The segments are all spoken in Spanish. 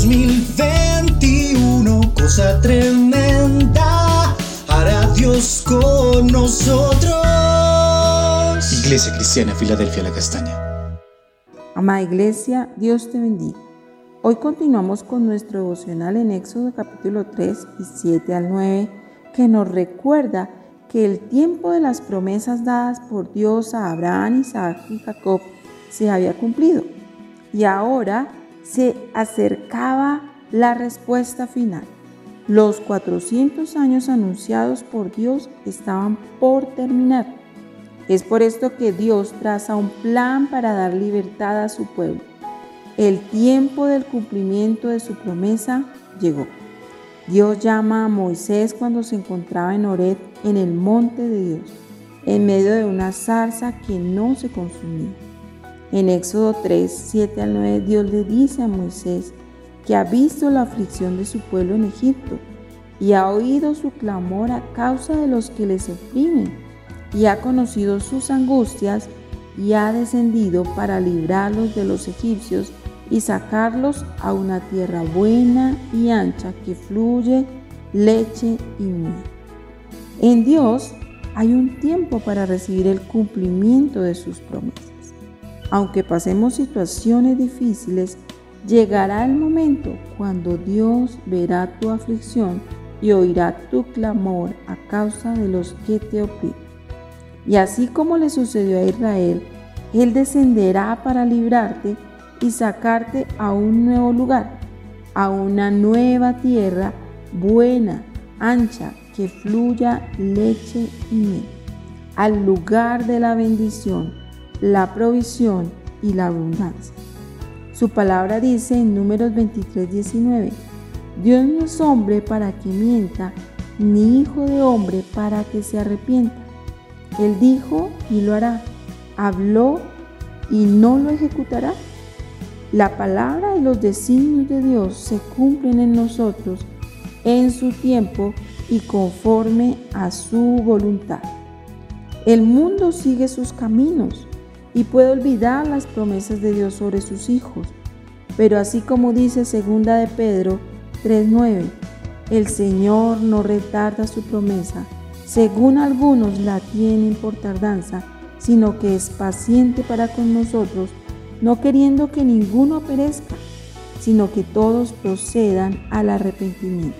2021, cosa tremenda, hará Dios con nosotros. Iglesia Cristiana, Filadelfia, la Castaña. Amada Iglesia, Dios te bendiga. Hoy continuamos con nuestro devocional en Éxodo capítulo 3 y 7 al 9, que nos recuerda que el tiempo de las promesas dadas por Dios a Abraham, Isaac y Jacob se había cumplido y ahora se acercaba la respuesta final. Los 400 años anunciados por Dios estaban por terminar. Es por esto que Dios traza un plan para dar libertad a su pueblo. El tiempo del cumplimiento de su promesa llegó. Dios llama a Moisés cuando se encontraba en Ored, en el monte de Dios, en medio de una zarza que no se consumía. En Éxodo 3, 7 al 9, Dios le dice a Moisés que ha visto la aflicción de su pueblo en Egipto y ha oído su clamor a causa de los que les oprimen y ha conocido sus angustias y ha descendido para librarlos de los egipcios y sacarlos a una tierra buena y ancha que fluye leche y miel. En Dios hay un tiempo para recibir el cumplimiento de sus promesas. Aunque pasemos situaciones difíciles, llegará el momento cuando Dios verá tu aflicción y oirá tu clamor a causa de los que te oprimen. Y así como le sucedió a Israel, Él descenderá para librarte y sacarte a un nuevo lugar, a una nueva tierra buena, ancha, que fluya leche y miel, al lugar de la bendición la provisión y la abundancia. Su palabra dice en números 23, 19, Dios no es hombre para que mienta, ni hijo de hombre para que se arrepienta. Él dijo y lo hará, habló y no lo ejecutará. La palabra y los designios de Dios se cumplen en nosotros en su tiempo y conforme a su voluntad. El mundo sigue sus caminos y puede olvidar las promesas de Dios sobre sus hijos. Pero así como dice segunda de Pedro 3:9, el Señor no retarda su promesa, según algunos la tienen por tardanza, sino que es paciente para con nosotros, no queriendo que ninguno perezca, sino que todos procedan al arrepentimiento.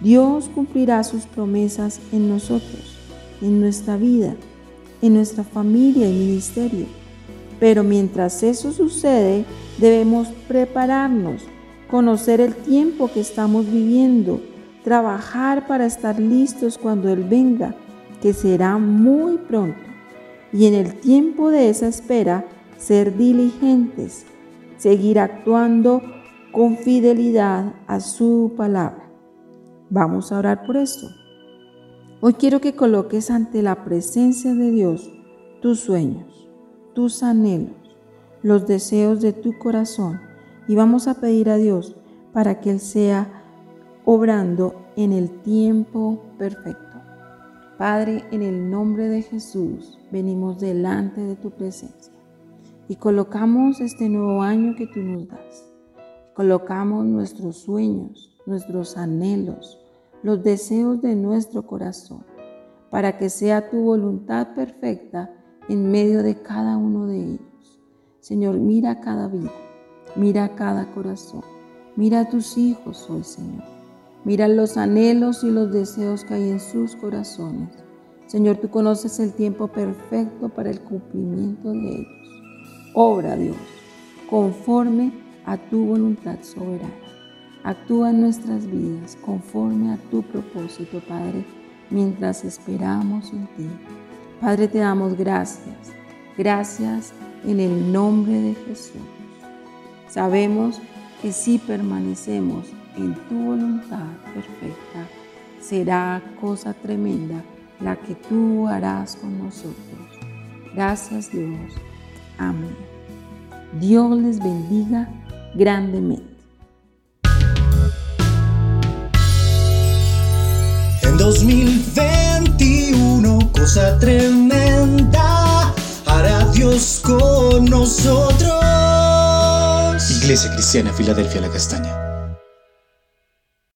Dios cumplirá sus promesas en nosotros, en nuestra vida en nuestra familia y ministerio. Pero mientras eso sucede, debemos prepararnos, conocer el tiempo que estamos viviendo, trabajar para estar listos cuando Él venga, que será muy pronto. Y en el tiempo de esa espera, ser diligentes, seguir actuando con fidelidad a su palabra. Vamos a orar por esto. Hoy quiero que coloques ante la presencia de Dios tus sueños, tus anhelos, los deseos de tu corazón y vamos a pedir a Dios para que Él sea obrando en el tiempo perfecto. Padre, en el nombre de Jesús, venimos delante de tu presencia y colocamos este nuevo año que tú nos das. Colocamos nuestros sueños, nuestros anhelos, los deseos de nuestro corazón, para que sea tu voluntad perfecta en medio de cada uno de ellos. Señor, mira cada vida, mira cada corazón, mira a tus hijos hoy, Señor. Mira los anhelos y los deseos que hay en sus corazones. Señor, tú conoces el tiempo perfecto para el cumplimiento de ellos. Obra, Dios, conforme a tu voluntad soberana. Actúa en nuestras vidas conforme a tu propósito, Padre, mientras esperamos en ti. Padre, te damos gracias. Gracias en el nombre de Jesús. Sabemos que si permanecemos en tu voluntad perfecta, será cosa tremenda la que tú harás con nosotros. Gracias Dios. Amén. Dios les bendiga grandemente. 2021, cosa tremenda, hará Dios con nosotros. Iglesia Cristiana Filadelfia La Castaña.